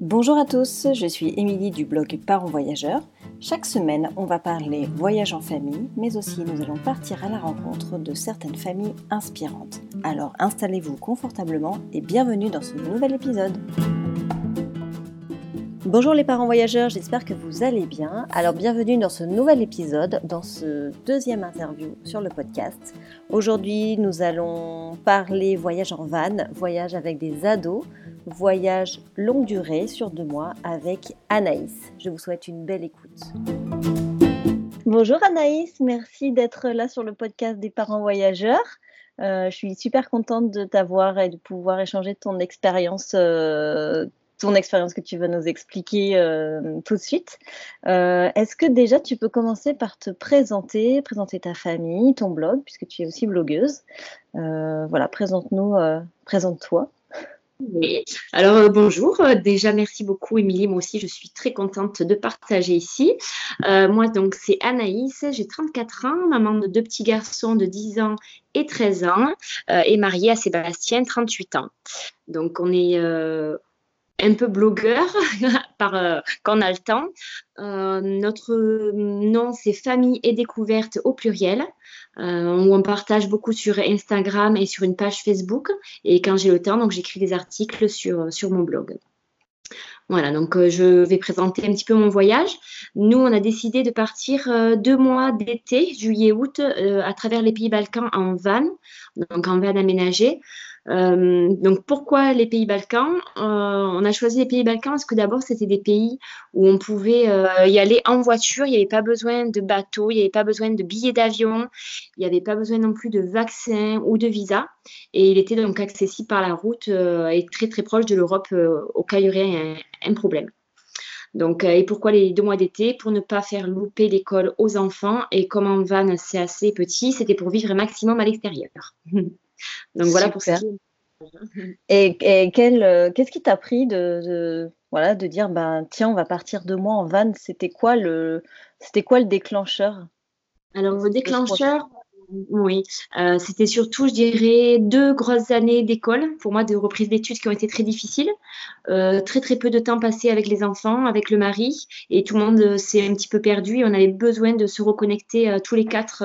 Bonjour à tous, je suis Émilie du blog Parents Voyageurs. Chaque semaine, on va parler voyage en famille, mais aussi nous allons partir à la rencontre de certaines familles inspirantes. Alors installez-vous confortablement et bienvenue dans ce nouvel épisode. Bonjour les parents voyageurs, j'espère que vous allez bien. Alors bienvenue dans ce nouvel épisode, dans ce deuxième interview sur le podcast. Aujourd'hui nous allons parler voyage en van, voyage avec des ados, voyage longue durée sur deux mois avec Anaïs. Je vous souhaite une belle écoute. Bonjour Anaïs, merci d'être là sur le podcast des parents voyageurs. Euh, je suis super contente de t'avoir et de pouvoir échanger ton expérience euh, ton expérience que tu vas nous expliquer euh, tout de suite. Est-ce que déjà tu peux commencer par te présenter, présenter ta famille, ton blog, puisque tu es aussi blogueuse? Voilà, présente-nous, présente-toi. Oui. Alors bonjour, déjà merci beaucoup Émilie, moi aussi je suis très contente de partager ici. moi donc c'est Anaïs, j'ai 34 ans, maman de deux petits garçons de 10 ans et 13 ans et mariée à Sébastien, 38 ans. Donc on est un peu blogueur par, euh, quand on a le temps. Euh, notre nom, c'est Famille et Découverte au pluriel, euh, où on partage beaucoup sur Instagram et sur une page Facebook. Et quand j'ai le temps, donc j'écris des articles sur, sur mon blog. Voilà, donc je vais présenter un petit peu mon voyage. Nous, on a décidé de partir deux mois d'été, juillet-août, à travers les pays Balkans en van, donc en van aménagé. Euh, donc pourquoi les pays Balkans? Euh, On a choisi les pays Balkans parce que d'abord c'était des pays où on pouvait euh, y aller en voiture, il n'y avait pas besoin de bateau, il n'y avait pas besoin de billets d'avion, il n'y avait pas besoin non plus de vaccin ou de visa, et il était donc accessible par la route et très très proche de l'Europe au cas où il y aurait un, problème. Donc, et pourquoi les deux mois d'été? Pour ne pas faire louper l'école aux enfants. Et comme en van, c'est assez petit, c'était pour vivre maximum à l'extérieur. Donc voilà pour ça. Et, et euh, qu'est-ce qui t'a pris de, voilà, de dire ben, tiens, on va partir deux mois en van C'était quoi, le, quoi le déclencheur? Alors, le déclencheur, oui, euh, c'était surtout, je dirais, deux grosses années d'école, pour moi, de reprise d'études qui ont été très difficiles. Euh, très, très peu de temps passé avec les enfants, avec le mari, et tout le monde s'est un petit peu perdu. on avait besoin de se reconnecter euh, tous les quatre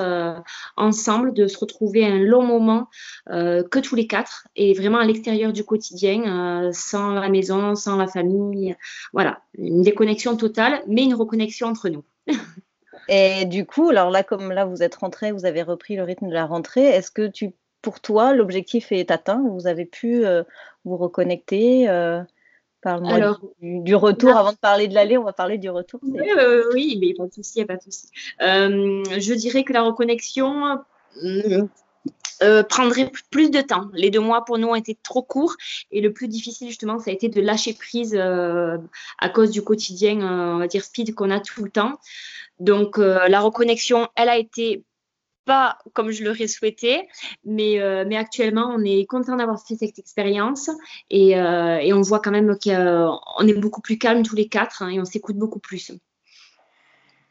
ensemble, de se retrouver un long moment que tous les quatre, et vraiment à l'extérieur du quotidien, sans la maison, sans la famille. Voilà, une déconnexion totale, mais une reconnexion entre nous. Et du coup, alors là, comme là, vous êtes rentré, vous avez repris le rythme de la rentrée, est-ce que tu, pour toi, l'objectif est atteint Vous avez pu euh, vous reconnecter euh, Parle-moi du, retour. Avant de parler de l'aller, on va parler du retour. Oui, oui, mais pas de souci, pas de souci. Euh, je dirais que la reconnexion prendrait plus de temps. Les deux mois pour nous ont été trop courts et le plus difficile justement, ça a été de lâcher prise à cause du quotidien, on va dire speed qu'on a tout le temps. Donc euh, la reconnexion, elle a été pas comme je l'aurais souhaité, mais, euh, mais actuellement, on est content d'avoir fait cette expérience et, euh, et, on voit quand même qu'on est beaucoup plus calme tous les quatre hein, et on s'écoute beaucoup plus.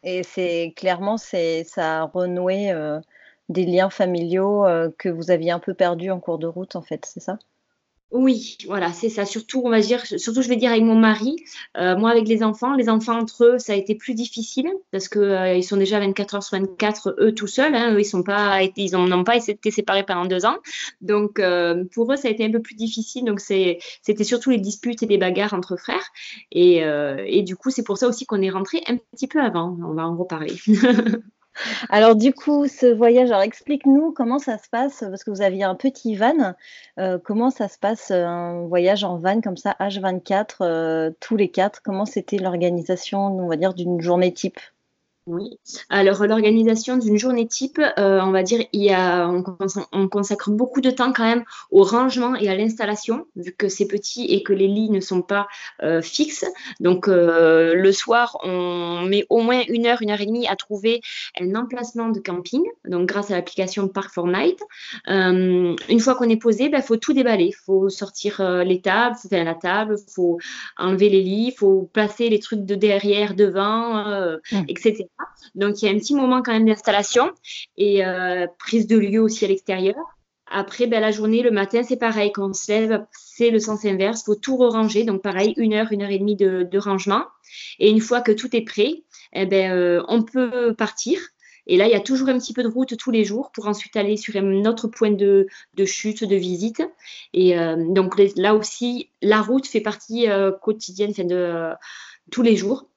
Et c'est clairement, ça a renoué des liens familiaux que vous aviez un peu perdus en cours de route, en fait, c'est ça? Oui, voilà, c'est ça. Surtout, on va dire, surtout, je vais dire avec mon mari. Euh, moi, avec les enfants, les enfants entre eux, ça a été plus difficile parce que euh, ils sont déjà 24 heures sur 24 eux tout seuls. Hein. eux, ils sont pas, ils n'ont pas été séparés pendant deux ans. Donc, euh, pour eux, ça a été un peu plus difficile. Donc, c'était surtout les disputes et les bagarres entre frères. Et, et du coup, c'est pour ça aussi qu'on est rentré un petit peu avant. On va en reparler. Alors du coup, ce voyage, alors explique-nous comment ça se passe, parce que vous aviez un petit van, euh, comment ça se passe euh, un voyage en van comme ça, H24, euh, tous les quatre, comment c'était l'organisation, on va dire, d'une journée type? Oui. Alors l'organisation d'une journée type, euh, on va dire, il y a, on, consacre beaucoup de temps quand même au rangement et à l'installation, vu que c'est petit et que les lits ne sont pas euh, fixes. Donc euh, le soir, on met au moins une heure, une heure et demie à trouver un emplacement de camping. Donc grâce à l'application Park for Night, une fois qu'on est posé, il ben, faut tout déballer. Il faut sortir les tables, faut faire la table, il faut enlever les lits, il faut placer les trucs de derrière, devant, mmh. etc. Donc, il y a un petit moment quand même d'installation et euh, prise de lieu aussi à l'extérieur. Après, ben, la journée, le matin, c'est pareil. Quand on se lève, c'est le sens inverse. Il faut tout ranger. Donc, pareil, une heure, une heure et demie de, rangement. Et une fois que tout est prêt, eh ben, euh, on peut partir. Et là, il y a toujours un petit peu de route tous les jours pour ensuite aller sur un autre point de, chute, de visite. Et euh, donc là aussi, la route fait partie quotidienne de tous les jours.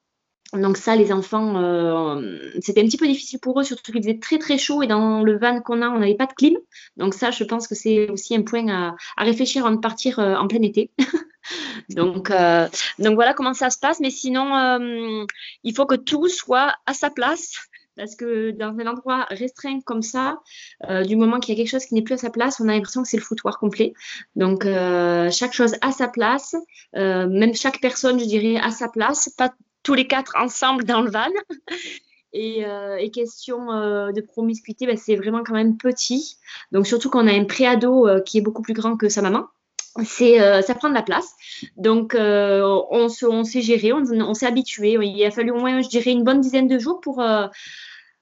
Donc ça, les enfants, euh, c'était un petit peu difficile pour eux, surtout qu'il faisait très très chaud et dans le van qu'on a, on n'avait pas de clim. Donc ça, je pense que c'est aussi un point à, réfléchir avant de partir euh, en plein été. donc, euh, donc voilà comment ça se passe. Mais sinon, il faut que tout soit à sa place. Parce que dans un endroit restreint comme ça, du moment qu'il y a quelque chose qui n'est plus à sa place, on a l'impression que c'est le foutoir complet. Donc, chaque chose à sa place, même chaque personne, je dirais, à sa place, pas tous les quatre ensemble dans le van. Et, euh, question euh, de promiscuité, ben, c'est vraiment quand même petit. Donc surtout qu'on a un préado euh, qui est beaucoup plus grand que sa maman. C'est, ça prend de la place. Donc on, s'est géré, on, s'est habitué. Il a fallu au moins, je dirais, une bonne dizaine de jours pour,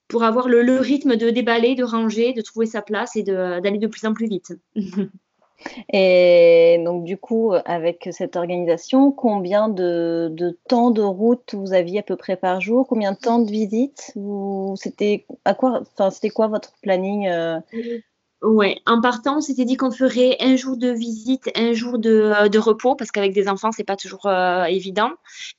pour avoir le, rythme de déballer, de ranger, de trouver sa place et d'aller de plus en plus vite. Et donc, du coup, avec cette organisation, combien de, temps de route vous aviez à peu près par jour? Combien de temps de visite? C'était quoi, quoi votre planning euh? Ouais, en partant, on s'était dit qu'on ferait un jour de visite, un jour de, euh, repos, parce qu'avec des enfants, c'est pas toujours euh, évident.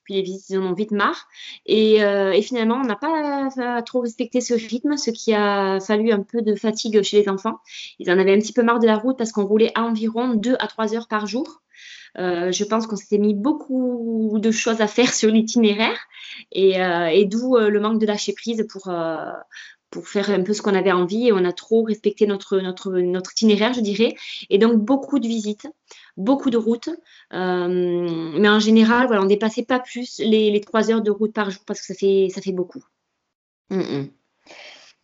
Puis les visites, ils en ont vite marre. Et, euh, finalement, on n'a pas trop respecté ce rythme, ce qui a fallu un peu de fatigue chez les enfants. Ils en avaient un petit peu marre de la route parce qu'on roulait à environ 2 à 3 heures par jour. je pense qu'on s'était mis beaucoup de choses à faire sur l'itinéraire et, et d'où le manque de lâcher prise pour, pour faire un peu ce qu'on avait envie et on a trop respecté notre, notre, notre itinéraire, je dirais. Et donc, beaucoup de visites, beaucoup de routes. Euh, mais en général, voilà, on ne dépassait pas plus les, trois heures de route par jour parce que ça fait, ça fait beaucoup. Mm, mm.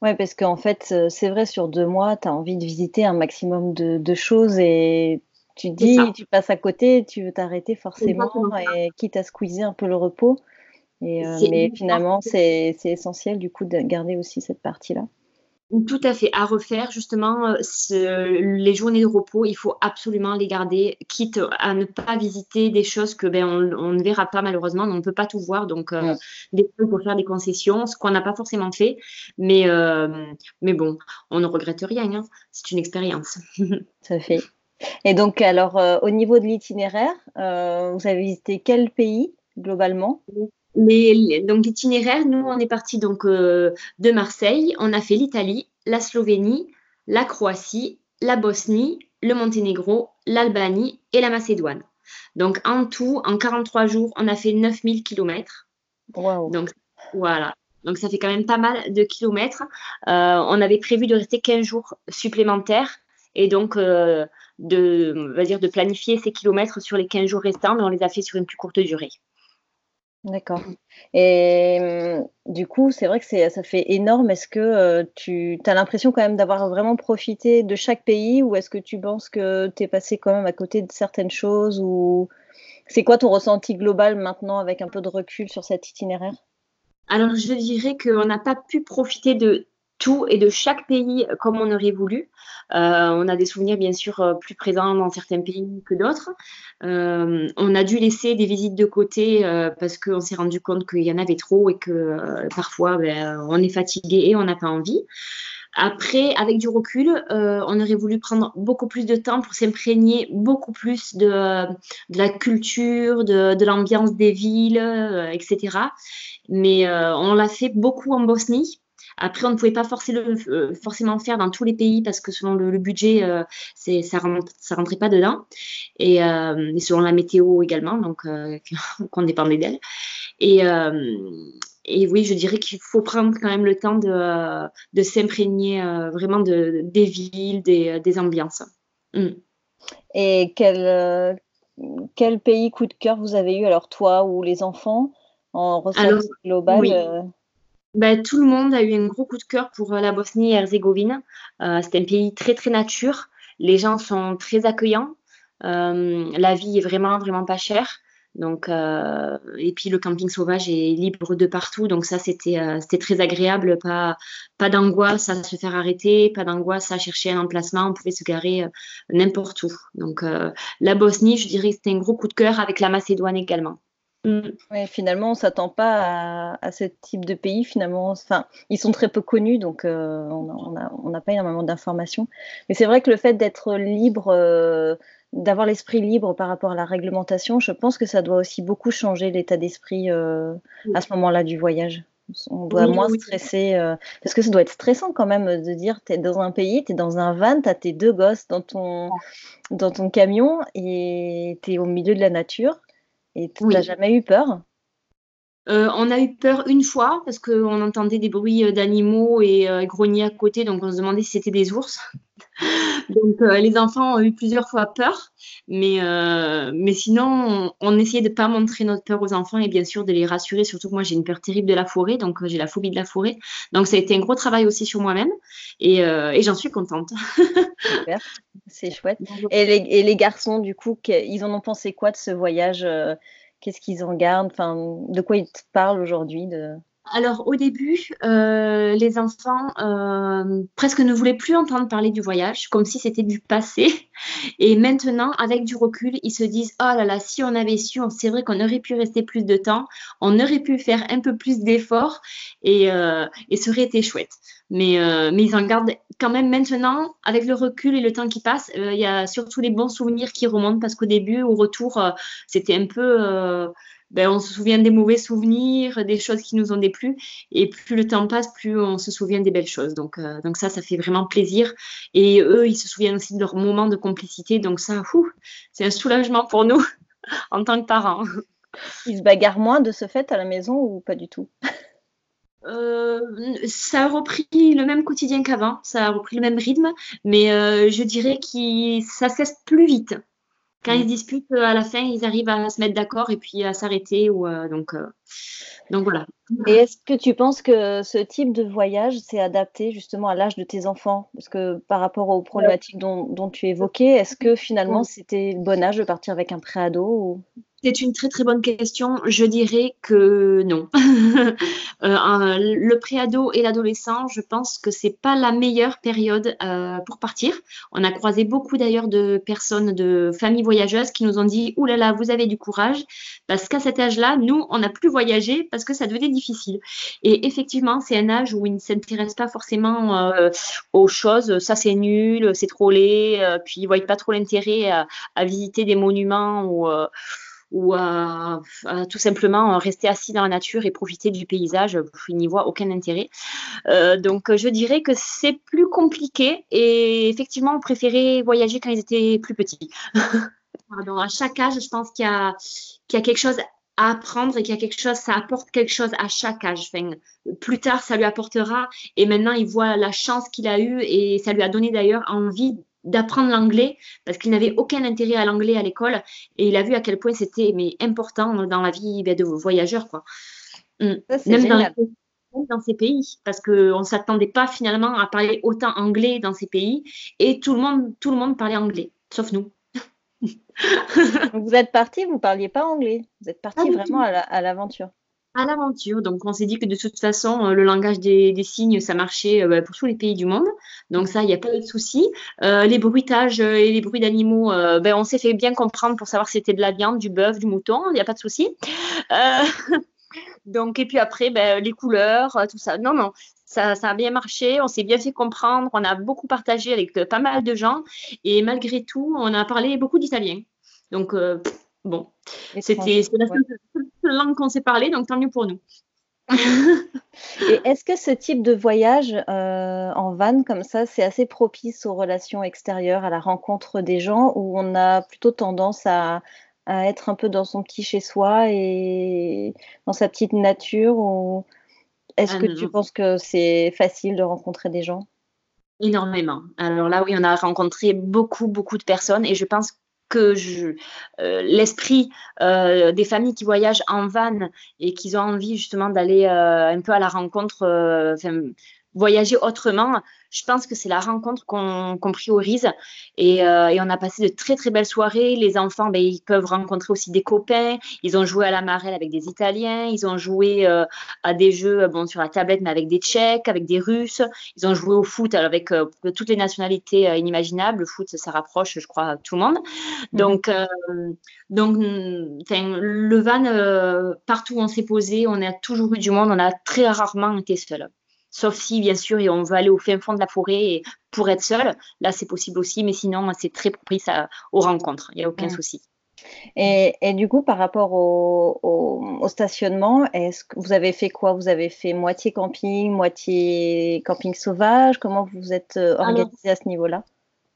Oui, parce qu'en fait, euh, c'est vrai, sur deux mois, tu as envie de visiter un maximum de, choses et tu dis, tu passes à côté, tu veux t'arrêter forcément, et quitte à squeezer un peu le repos. Euh, mais finalement, c'est essentiel du coup de garder aussi cette partie-là. Tout à fait, à refaire justement euh, les journées de repos, il faut absolument les garder, quitte à ne pas visiter des choses que ben, on, ne verra pas malheureusement, on ne peut pas tout voir, donc euh, des fois pour faire des concessions, ce qu'on n'a pas forcément fait, mais, mais bon, on ne regrette rien, hein. c'est une expérience. Tout à fait. Et donc alors au niveau de l'itinéraire, vous avez visité quel pays globalement? Donc l'itinéraire, nous on est parti donc euh, de Marseille, on a fait l'Italie, la Slovénie, la Croatie, la Bosnie, le Monténégro, l'Albanie et la Macédoine. Donc en tout, en 43 jours, on a fait 9000 km. Donc voilà. Donc ça fait quand même pas mal de kilomètres. Euh, on avait prévu de rester 15 jours supplémentaires et donc euh, de, va dire de planifier ces kilomètres sur les 15 jours restants, mais on les a fait sur une plus courte durée. D'accord. Et hum, du coup, c'est vrai que ça fait énorme. Est-ce que euh, tu as l'impression quand même d'avoir vraiment profité de chaque pays ou est-ce que tu penses que tu es passé quand même à côté de certaines choses ou c'est quoi ton ressenti global maintenant avec un peu de recul sur cet itinéraire? Alors, je dirais qu'on n'a pas pu profiter de tout et de chaque pays comme on aurait voulu. Euh, on a des souvenirs bien sûr euh, plus présents dans certains pays que d'autres. Euh, on a dû laisser des visites de côté parce qu'on s'est rendu compte qu'il y en avait trop et que parfois ben, on est fatigué et on n'a pas envie. Après, avec du recul, on aurait voulu prendre beaucoup plus de temps pour s'imprégner beaucoup plus de, la culture, de, de l'ambiance des villes, etc. Mais on l'a fait beaucoup en Bosnie après, on ne pouvait pas euh, forcément faire dans tous les pays parce que selon le, budget, euh, ça ne rentrait pas dedans. Euh, et, selon la météo également, donc qu'on dépendait d'elle. Et, et, oui, je dirais qu'il faut prendre quand même le temps de, s'imprégner vraiment de, des villes, des, ambiances. Mm. Et quel, quel pays coup de cœur vous avez eu, alors toi ou les enfants, en ressenti global bah, tout le monde a eu un gros coup de cœur pour euh, la Bosnie et Herzégovine. Euh, c'est un pays très très nature. Les gens sont très accueillants. Euh, la vie est vraiment vraiment pas chère. Donc, euh, et puis le camping sauvage est libre de partout, donc ça c'était euh, c'était très agréable, pas pas d'angoisse à se faire arrêter, pas d'angoisse à chercher un emplacement, on pouvait se garer n'importe où. Donc la Bosnie, je dirais, c'était un gros coup de cœur avec la Macédoine également. Mm. finalement, on s'attend pas à, ce type de pays. Finalement, enfin, ils sont très peu connus, donc euh, on n'a pas énormément d'informations. Mais c'est vrai que le fait d'être libre, euh, d'avoir l'esprit libre par rapport à la réglementation, je pense que ça doit aussi beaucoup changer l'état d'esprit euh, à ce moment-là du voyage. On doit moins stresser, parce que ça doit être stressant quand même de dire tu es dans un pays, tu es dans un van, tu as tes deux gosses dans ton, dans ton camion et tu es au milieu de la nature. Et tu n'as jamais eu peur? Euh, on a eu peur une fois parce qu'on entendait des bruits euh, d'animaux et euh, grogner à côté, donc on se demandait si c'était des ours. Donc les enfants ont eu plusieurs fois peur, mais, mais sinon on, essayait de ne pas montrer notre peur aux enfants et bien sûr de les rassurer, surtout que moi j'ai une peur terrible de la forêt, donc j'ai la phobie de la forêt. Donc ça a été un gros travail aussi sur moi-même et, et j'en suis contente. Super, c'est chouette. Et les, et les, garçons, du coup, ils en ont pensé quoi de ce voyage Qu'est-ce qu'ils en gardent enfin, De quoi ils te parlent aujourd'hui de... Alors au début, euh, les enfants euh, presque ne voulaient plus entendre parler du voyage, comme si c'était du passé. Et maintenant, avec du recul, ils se disent oh là là, si on avait su, c'est vrai qu'on aurait pu rester plus de temps, on aurait pu faire un peu plus d'efforts et, euh, et ça aurait été chouette. Mais, mais ils en gardent quand même maintenant, avec le recul et le temps qui passe, il y a surtout les bons souvenirs qui remontent parce qu'au début, au retour, c'était un peu ben, on se souvient des mauvais souvenirs, des choses qui nous ont déplu. Et plus le temps passe, plus on se souvient des belles choses. Donc, euh, donc ça, ça fait vraiment plaisir. Et eux, ils se souviennent aussi de leur moment de complicité. Donc ça, c'est un soulagement pour nous en tant que parents. Ils se bagarrent moins de ce fait à la maison ou pas du tout? Euh, ça a repris le même quotidien qu'avant, ça a repris le même rythme, mais euh, je dirais que ça cesse plus vite quand ils mm. disputent, euh, à la fin, ils arrivent à se mettre d'accord et puis à s'arrêter. Ou, euh, donc, euh, donc voilà. Et est-ce que tu penses que ce type de voyage s'est adapté justement à l'âge de tes enfants? Parce que par rapport aux problématiques dont, dont tu évoquais, est-ce que finalement c'était le bon âge de partir avec un préado ou... C'est une très très bonne question. Je dirais que non. Euh, le préado et l'adolescent, je pense que c'est pas la meilleure période euh, pour partir. On a croisé beaucoup d'ailleurs de personnes, de familles voyageuses qui nous ont dit Ouh là là, vous avez du courage, parce qu'à cet âge-là, nous, on n'a plus voyagé parce que ça devenait difficile. Et effectivement, c'est un âge où ils ne s'intéressent pas forcément euh, aux choses. Ça, c'est nul, c'est trop laid, puis ils voient pas trop l'intérêt à, à, visiter des monuments ou ou tout simplement rester assis dans la nature et profiter du paysage. Il n'y voit aucun intérêt. Euh, donc, je dirais que c'est plus compliqué et effectivement, on préférait voyager quand ils étaient plus petits. Pardon, à chaque âge, je pense qu'il y, a, quelque chose à apprendre et qu'il y a quelque chose, ça apporte quelque chose à chaque âge. plus tard, ça lui apportera et maintenant, il voit la chance qu'il a eue et ça lui a donné d'ailleurs envie d'apprendre l'anglais parce qu'il n'avait aucun intérêt à l'anglais à l'école et il a vu à quel point c'était mais important dans la vie ben, de voyageurs quoi. Mm. même, dans ces pays parce qu'on ne s'attendait pas finalement à parler autant anglais dans ces pays et tout le monde tout le monde parlait anglais sauf nous. vous êtes parti, vous parliez pas anglais, vous êtes parti vraiment à l'aventure à l'aventure. Donc, on s'est dit que de toute façon, euh, le langage des, signes, ça marchait euh, bah, pour tous les pays du monde. Donc, ça, il n'y a pas de souci. Euh, les bruitages et les bruits d'animaux, ben, on s'est fait bien comprendre pour savoir si c'était de la viande, du bœuf, du mouton. Il n'y a pas de souci. donc, et puis après, ben, les couleurs, tout ça. Non, non, ça, a bien marché, on s'est bien fait comprendre, on a beaucoup partagé avec pas mal de gens et malgré tout, on a parlé beaucoup d'italien. Donc, bon, c'était la seule, langue qu'on s'est parlé, donc tant mieux pour nous. Et est-ce que ce type de voyage euh, en van comme ça, c'est assez propice aux relations extérieures, à la rencontre des gens, où on a plutôt tendance à, être un peu dans son petit chez-soi et dans sa petite nature ou est-ce ah que tu penses que c'est facile de rencontrer des gens? Énormément. Alors là, oui, on a rencontré beaucoup, beaucoup de personnes et je pense que euh, l'esprit euh, des familles qui voyagent en van et qui ont envie justement d'aller euh, un peu à la rencontre, voyager autrement, je pense que c'est la rencontre qu'on priorise. Et, et, on a passé de très, très belles soirées. Les enfants, ben, ils peuvent rencontrer aussi des copains. Ils ont joué à la marelle avec des Italiens. Ils ont joué à des jeux bon, sur la tablette, mais avec des Tchèques, avec des Russes. Ils ont joué au foot avec toutes les nationalités inimaginables. Le foot, ça rapproche, je crois, tout le monde. Mmh. Donc, donc le van, partout où on s'est posé, on a toujours eu du monde. On a très rarement été seul. Sauf si, bien sûr, on veut aller au fin fond de la forêt pour être seul. Là, c'est possible aussi, mais sinon, c'est très propice aux rencontres. Il n'y a aucun souci. Et, du coup, par rapport au, stationnement, est-ce que vous avez fait quoi? Vous avez fait moitié camping, moitié camping sauvage? Comment vous êtes euh, organisé à ce niveau-là?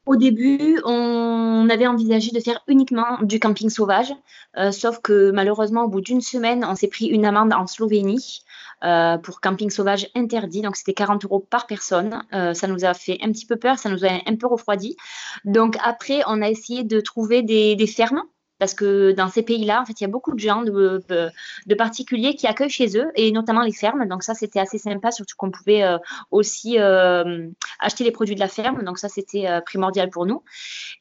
Au début, on avait envisagé de faire uniquement du camping sauvage, euh, sauf que malheureusement, au bout d'une semaine, on s'est pris une amende en Slovénie euh, pour camping sauvage interdit. Donc, c'était 40 euros par personne. ça nous a fait un petit peu peur, ça nous a un peu refroidi. Donc, après, on a essayé de trouver des, des fermes parce que dans ces pays-là, en fait, il y a beaucoup de gens, de, particuliers qui accueillent chez eux, et notamment les fermes. Donc ça, c'était assez sympa, surtout qu'on pouvait euh, aussi euh, acheter les produits de la ferme. Donc ça, c'était euh, primordial pour nous.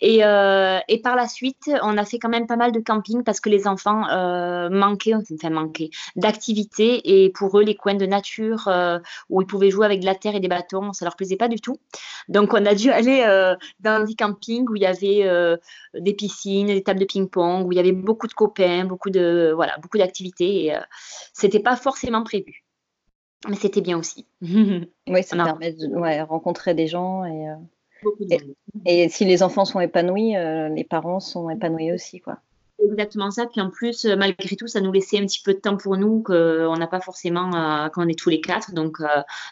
Et, et, par la suite, on a fait quand même pas mal de camping parce que les enfants manquaient, enfin manquaient, d'activités. Et pour eux, les coins de nature où ils pouvaient jouer avec de la terre et des bâtons, ça leur plaisait pas du tout. Donc on a dû aller dans des campings où il y avait des piscines, des tables de ping-pong où il y avait beaucoup de copains, beaucoup de voilà, beaucoup d'activités. Et euh, c'était pas forcément prévu, mais c'était bien aussi. oui, ça permet de rencontrer des gens et, euh, et, si les enfants sont épanouis, euh, les parents sont épanouis aussi, quoi. Exactement ça. Puis en plus, malgré tout, ça nous laissait un petit peu de temps pour nous qu'on n'a pas forcément quand on est tous les quatre. Donc,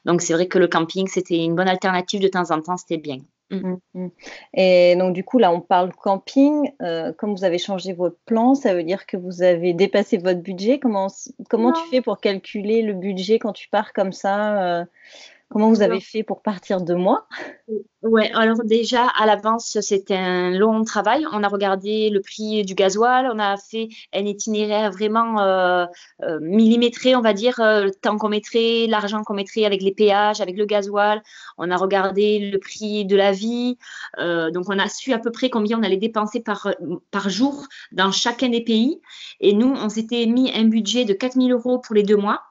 donc c'est vrai que le camping, c'était une bonne alternative de temps en temps. C'était bien. Mmh. Mmh, mmh. Et donc du coup là on parle camping. Euh, comme vous avez changé votre plan, ça veut dire que vous avez dépassé votre budget. Comment comment tu fais pour calculer le budget quand tu pars comme ça euh, Comment vous avez fait pour partir de moi? Ouais, alors déjà à l'avance, c'était un long travail. On a regardé le prix du gasoil, on a fait un itinéraire vraiment euh, euh, millimétré, on va dire, euh, le temps qu'on mettrait, l'argent qu'on mettrait avec les péages, avec le gasoil. On a regardé le prix de la vie. donc on a su à peu près combien on allait dépenser par, par jour dans chacun des pays. Et nous, on s'était mis un budget de 4000 euros pour les deux mois.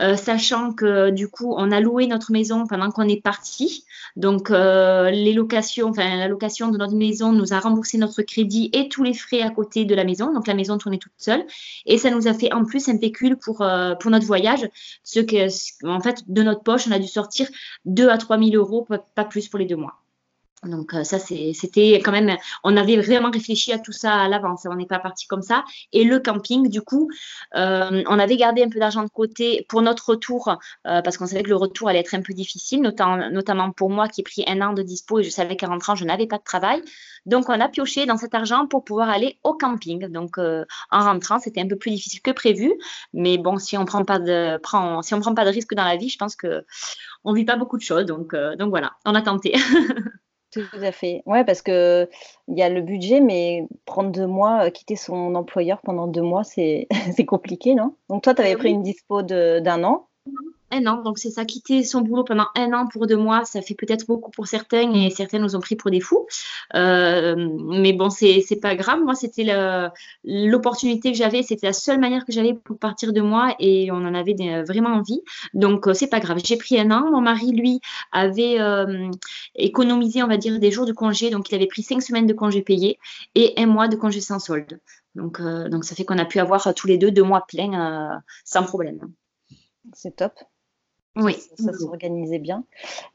Euh, sachant que du coup, on a loué notre maison pendant qu'on est parti. Donc, euh, les locations, enfin, la location de notre maison nous a remboursé notre crédit et tous les frais à côté de la maison. Donc, la maison tournait toute seule. Et ça nous a fait en plus un pécule pour, euh, pour notre voyage. Ce que, en fait, de notre poche, on a dû sortir 2 à 3 000 euros, pas plus pour les deux mois. Donc euh, ça, c'était quand même, on avait vraiment réfléchi à tout ça à l'avance, on n'est pas parti comme ça. Et le camping, du coup, euh, on avait gardé un peu d'argent de côté pour notre retour, euh, parce qu'on savait que le retour allait être un peu difficile, notamment, pour moi qui ai pris un an de dispo et je savais qu'à rentrant, je n'avais pas de travail. Donc on a pioché dans cet argent pour pouvoir aller au camping. Donc en rentrant, c'était un peu plus difficile que prévu, mais bon, si on prend pas de, prend, pas de risque dans la vie, je pense que on vit pas beaucoup de choses. Donc voilà, on a tenté. Tout à fait. Ouais, parce que il y a le budget, mais prendre deux mois, euh, quitter son employeur pendant deux mois, c'est compliqué, non? Donc toi, tu avais euh, pris une dispo d'un an? Un an. Donc, c'est ça, quitter son boulot pendant un an pour deux mois, ça fait peut-être beaucoup pour certains et certains nous ont pris pour des fous. Euh, mais bon, c'est pas grave. Moi, c'était l'opportunité que j'avais, c'était la seule manière que j'avais pour partir de moi et on en avait vraiment envie. Donc, euh, c'est pas grave. J'ai pris un an. Mon mari, lui, avait euh, économisé, on va dire, des jours de congé. Donc, il avait pris cinq semaines de congé payés et un mois de congé sans solde. Donc, donc ça fait qu'on a pu avoir tous les deux deux mois pleins sans problème. C'est top. Oui. Ça, s'organisait bien.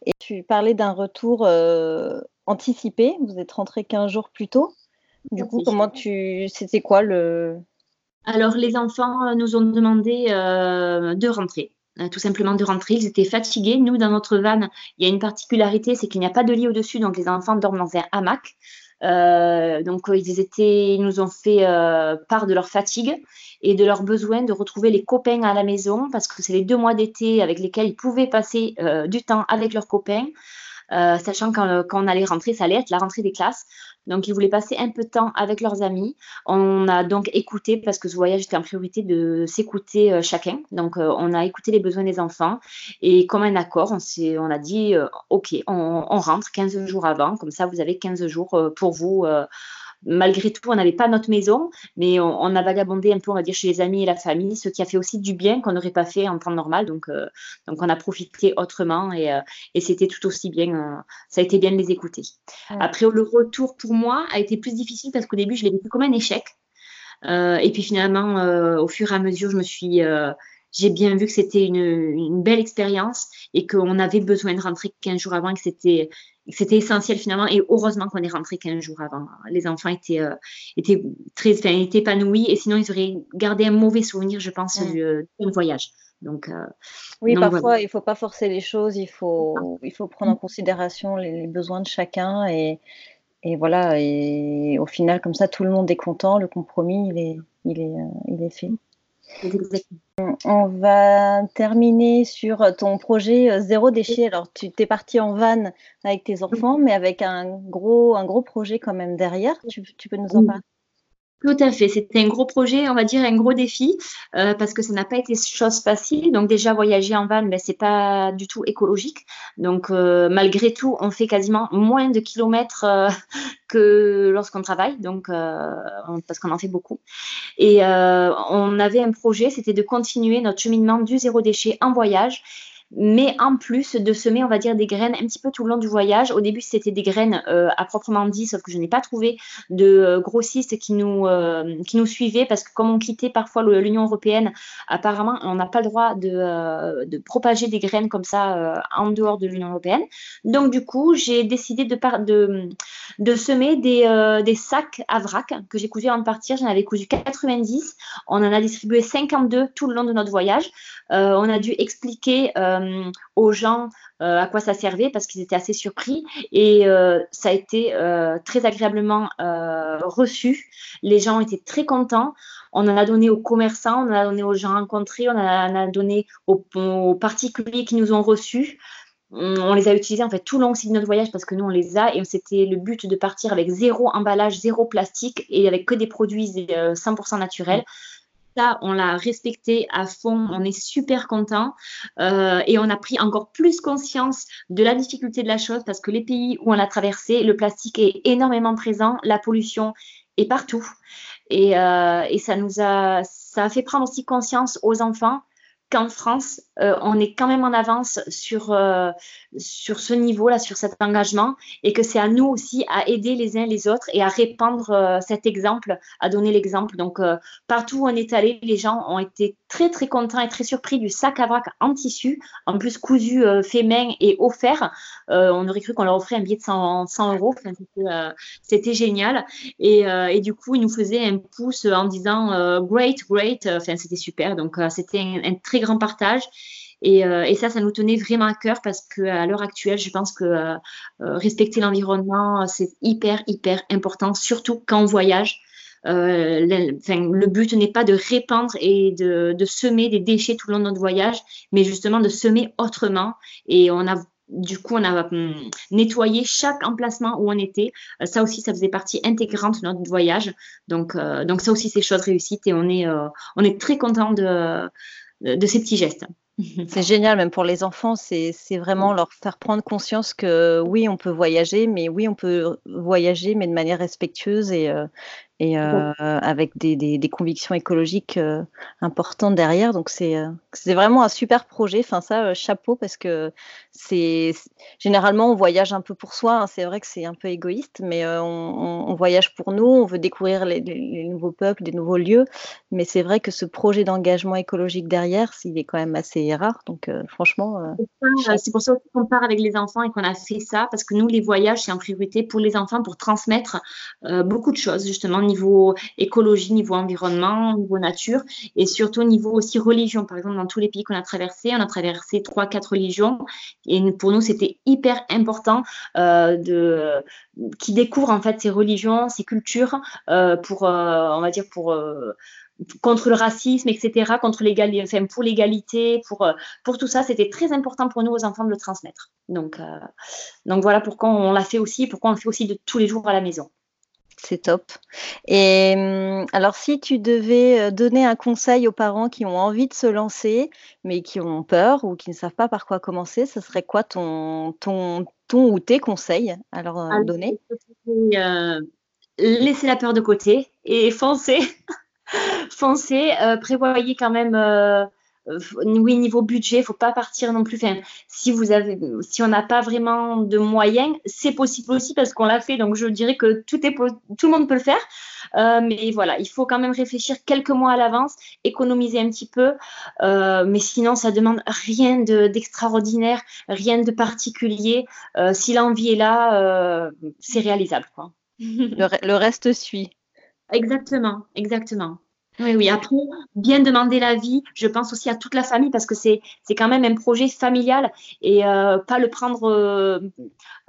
Et tu parlais d'un retour euh, anticipé. Vous êtes rentré 15 jours plus tôt. Du coup, comment tu. C'était quoi le. Alors, les enfants nous ont demandé euh, de rentrer. Euh, tout simplement de rentrer. Ils étaient fatigués. Nous, dans notre van, il y a une particularité, c'est qu'il n'y a pas de lit au-dessus, donc les enfants dorment dans un hamac. Euh, donc ils étaient, ils nous ont fait euh, part de leur fatigue et de leur besoin de retrouver les copains à la maison parce que c'est les deux mois d'été avec lesquels ils pouvaient passer euh, du temps avec leurs copains. Sachant quand, quand on allait rentrer, ça allait être la rentrée des classes. Donc, ils voulaient passer un peu de temps avec leurs amis. On a donc écouté, parce que ce voyage était en priorité, de s'écouter euh, chacun. Donc, euh, on a écouté les besoins des enfants. Et comme un accord, on, a dit, euh, OK, on, rentre 15 jours avant. Comme ça, vous avez 15 jours pour vous malgré tout, on n'avait pas notre maison, mais on, a vagabondé un peu, on va dire, chez les amis et la famille, ce qui a fait aussi du bien qu'on n'aurait pas fait en temps normal. Donc, euh, donc on a profité autrement et, euh, et c'était tout aussi bien. Euh, ça a été bien de les écouter. Après, le retour pour moi a été plus difficile parce qu'au début, je l'ai vécu comme un échec. et puis finalement, au fur et à mesure, je me suis j'ai bien vu que c'était une, une, belle expérience et qu'on avait besoin de rentrer 15 jours avant, que c'était c'était essentiel finalement et heureusement qu'on est rentré 15 jours avant. Les enfants étaient, euh, étaient très étaient épanouis et sinon ils auraient gardé un mauvais souvenir, je pense, du, voyage. Donc, euh, oui, parfois il il faut pas forcer les choses, il faut, il faut prendre en considération les, besoins de chacun et, et, voilà. Et au final, comme ça, tout le monde est content, le compromis il est, il est, euh, il est fait. On va terminer sur ton projet euh, zéro déchet. Alors, tu t'es parti en van avec tes enfants, mais avec un gros, un gros projet quand même derrière. Tu, tu peux nous en parler? Tout à fait. C'était un gros projet, on va dire un gros défi, euh, parce que ça n'a pas été chose facile. Donc déjà voyager en van, ben, c'est pas du tout écologique. Donc euh, malgré tout, on fait quasiment moins de kilomètres euh, que lorsqu'on travaille, donc parce qu'on en fait beaucoup. Et on avait un projet, c'était de continuer notre cheminement du zéro déchet en voyage mais en plus de semer, on va dire, des graines un petit peu tout le long du voyage. Au début, c'était des graines euh, à proprement dit, sauf que je n'ai pas trouvé de euh, grossistes qui nous, euh, qui nous suivaient parce que comme on quittait parfois l'Union européenne, apparemment, on n'a pas le droit de, de, propager des graines comme ça en dehors de l'Union européenne. Donc, du coup, j'ai décidé de, de, de semer des, des sacs à vrac que j'ai cousus avant de partir. J'en avais cousu 90. On en a distribué 52 tout le long de notre voyage. on a dû expliquer euh, aux gens euh, à quoi ça servait parce qu'ils étaient assez surpris et euh, ça a été très agréablement reçu. Les gens étaient très contents. On en a donné aux commerçants, on en a donné aux gens rencontrés, on en a, donné aux, particuliers qui nous ont reçus on les a utilisés en fait tout le long de notre voyage parce que nous on les a et c'était le but de partir avec zéro emballage, zéro plastique et avec que des produits 100% naturels on l'a respecté à fond. On est super content euh, et on a pris encore plus conscience de la difficulté de la chose parce que les pays où on a traversé, le plastique est énormément présent, la pollution est partout et, euh, et ça nous a ça a fait prendre aussi conscience aux enfants qu'en France, euh, on est quand même en avance sur, euh, sur ce niveau-là, sur cet engagement, et que c'est à nous aussi à aider les uns les autres et à répandre euh, cet exemple, à donner l'exemple. Donc, partout où on est allé, les gens ont été très, très contents et très surpris du sac à vrac en tissu, en plus cousu fait main et offert. on aurait cru qu'on leur offrait un billet de 100, 100 euros. C'était génial. Et, et, du coup, ils nous faisaient un pouce en disant great, great. Enfin, c'était super. Donc, c'était un très grand partage. Euh, et, ça, ça nous tenait vraiment à cœur parce qu'à l'heure actuelle, je pense que euh, euh, respecter l'environnement, c'est hyper, hyper important, surtout quand on voyage. le, but n'est pas de répandre et de, semer des déchets tout le long de notre voyage, mais justement de semer autrement. Et on a du coup, on a hum, nettoyé chaque emplacement où on était. ça aussi, ça faisait partie intégrante de notre voyage. Donc, donc ça aussi, c'est chose réussite et on est, on est très content de, de ces petits gestes. C'est génial, même pour les enfants, c'est vraiment leur faire prendre conscience que oui, on peut voyager, mais oui, on peut voyager, mais de manière respectueuse et, euh, et euh, avec des, des, convictions écologiques euh, importantes derrière. Donc c'est c'est vraiment un super projet. Enfin ça, chapeau parce que c'est généralement on voyage un peu pour soi. Hein. C'est vrai que c'est un peu égoïste, mais on, on, voyage pour nous. On veut découvrir les, les, nouveaux peuples, des nouveaux lieux. Mais c'est vrai que ce projet d'engagement écologique derrière, il est quand même assez rare. Donc franchement, c'est pour ça qu'on part avec les enfants et qu'on a fait ça parce que nous les voyages c'est en priorité pour les enfants pour transmettre beaucoup de choses justement niveau écologie, niveau environnement, niveau nature, et surtout niveau aussi religion. Par exemple, dans tous les pays qu'on a traversés, on a traversé trois, quatre religions, et pour nous, c'était hyper important euh, de qui découvrent en fait ces religions, ces cultures, euh, pour, euh, on va dire, pour contre le racisme, etc., contre enfin, pour l'égalité, pour, pour tout ça, c'était très important pour nous aux enfants de le transmettre. Donc, donc voilà pourquoi on l'a fait aussi, pourquoi on le fait aussi de tous les jours à la maison. C'est top. Et hum, alors, si tu devais euh, donner un conseil aux parents qui ont envie de se lancer, mais qui ont peur ou qui ne savent pas par quoi commencer, ce serait quoi ton, ton, ton ou tes conseils à leur euh, donner? euh, Laissez la peur de côté et foncez. foncez. prévoyez quand même euh, oui, niveau budget, il faut pas partir non plus. Enfin, si vous avez, si on n'a pas vraiment de moyens, c'est possible aussi parce qu'on l'a fait. Donc, je dirais que tout est, tout le monde peut le faire. Euh, mais voilà, il faut quand même réfléchir quelques mois à l'avance, économiser un petit peu. Euh, mais sinon, ça demande rien d'extraordinaire, rien de particulier. si l'envie est là, c'est réalisable. Quoi. le reste suit. Exactement, exactement. Oui, oui. Après, bien demander l'avis. Je pense aussi à toute la famille parce que c'est c'est quand même un projet familial et euh, pas le prendre euh,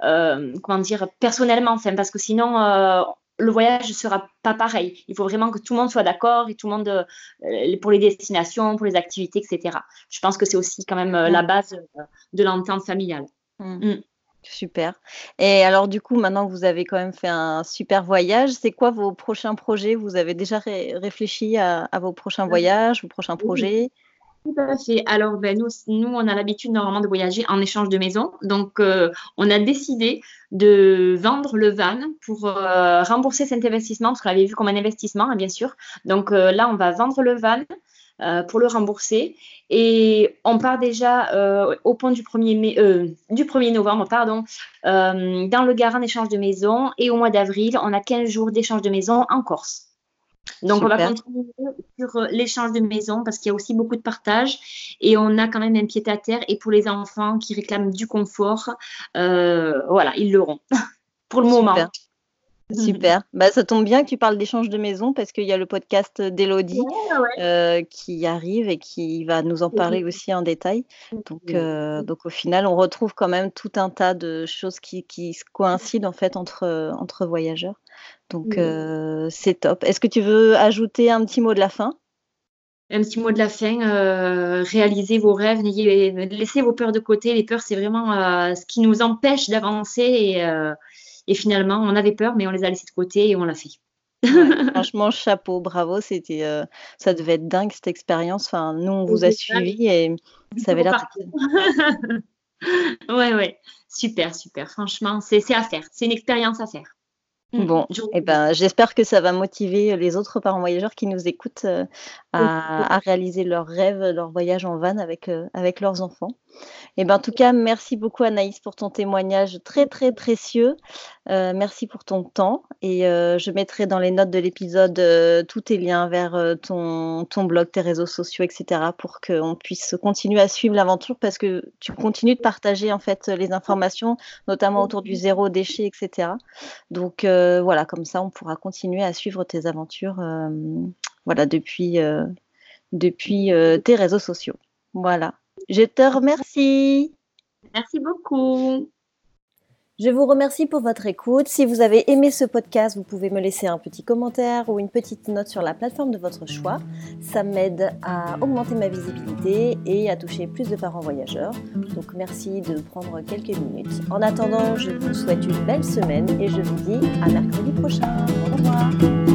euh, comment dire personnellement, enfin parce que sinon le voyage ne sera pas pareil. Il faut vraiment que tout le monde soit d'accord et tout le monde pour les destinations, pour les activités, etc. Je pense que c'est aussi quand même la base de l'entente familiale. Mmh. Mmh. Super. Et alors du coup, maintenant que vous avez quand même fait un super voyage, c'est quoi vos prochains projets? Vous avez déjà réfléchi à, vos prochains mmh. voyages, vos prochains projets? Tout à fait. Alors, ben, nous, nous, on a l'habitude normalement de voyager en échange de maison. Donc, euh, on a décidé de vendre le van pour euh, rembourser cet investissement, parce qu'on l'avait vu comme un investissement, hein, bien sûr. Donc, euh, là, on va vendre le van euh, pour le rembourser. Et on part déjà euh, au point du 1er, mai, euh, du 1er novembre pardon, dans le Gard en échange de maison. Et au mois d'avril, on a 15 jours d'échange de maison en Corse. Donc, on va continuer sur l'échange de maison parce qu'il y a aussi beaucoup de partage et on a quand même un pied à terre. Et pour les enfants qui réclament du confort, voilà, ils l'auront pour le moment. Super. Bah, ça tombe bien que tu parles d'échange de maison parce qu'il y a le podcast d'Elodie euh, qui arrive et qui va nous en parler aussi en détail. Donc, euh, donc au final, on retrouve quand même tout un tas de choses qui, qui coïncident en fait entre, entre voyageurs. Donc euh, c'est top. Est-ce que tu veux ajouter un petit mot de la fin? Un petit mot de la fin, réalisez vos rêves, laissez vos peurs de côté. Les peurs, c'est vraiment ce qui nous empêche d'avancer et, et finalement, on avait peur, mais on les a laissés de côté et on l'a fait. franchement, chapeau, bravo. C'était, euh, ça devait être dingue cette expérience. Enfin, nous, on vous a suivi et ça avait l'air. ouais, ouais, super, super. Franchement, c'est à faire. C'est une expérience à faire. Mm. Bon, eh ben, j'espère que ça va motiver les autres parents voyageurs qui nous écoutent euh, à, réaliser leurs rêves, leur voyage en van avec, euh, avec leurs enfants. Et eh ben, en tout cas, merci beaucoup Anaïs pour ton témoignage très très précieux. Euh, merci pour ton temps et je mettrai dans les notes de l'épisode tous tes liens vers ton, ton blog, tes réseaux sociaux, etc. pour qu'on puisse continuer à suivre l'aventure parce que tu continues de partager en fait les informations, notamment autour du zéro déchet, etc. Donc voilà, comme ça, on pourra continuer à suivre tes aventures euh, voilà, depuis, euh, depuis euh, tes réseaux sociaux. Voilà. Je te remercie. Merci beaucoup. Je vous remercie pour votre écoute. Si vous avez aimé ce podcast, vous pouvez me laisser un petit commentaire ou une petite note sur la plateforme de votre choix. Ça m'aide à augmenter ma visibilité et à toucher plus de parents voyageurs. Donc merci de prendre quelques minutes. En attendant, je vous souhaite une belle semaine et je vous dis à mercredi prochain. Au revoir.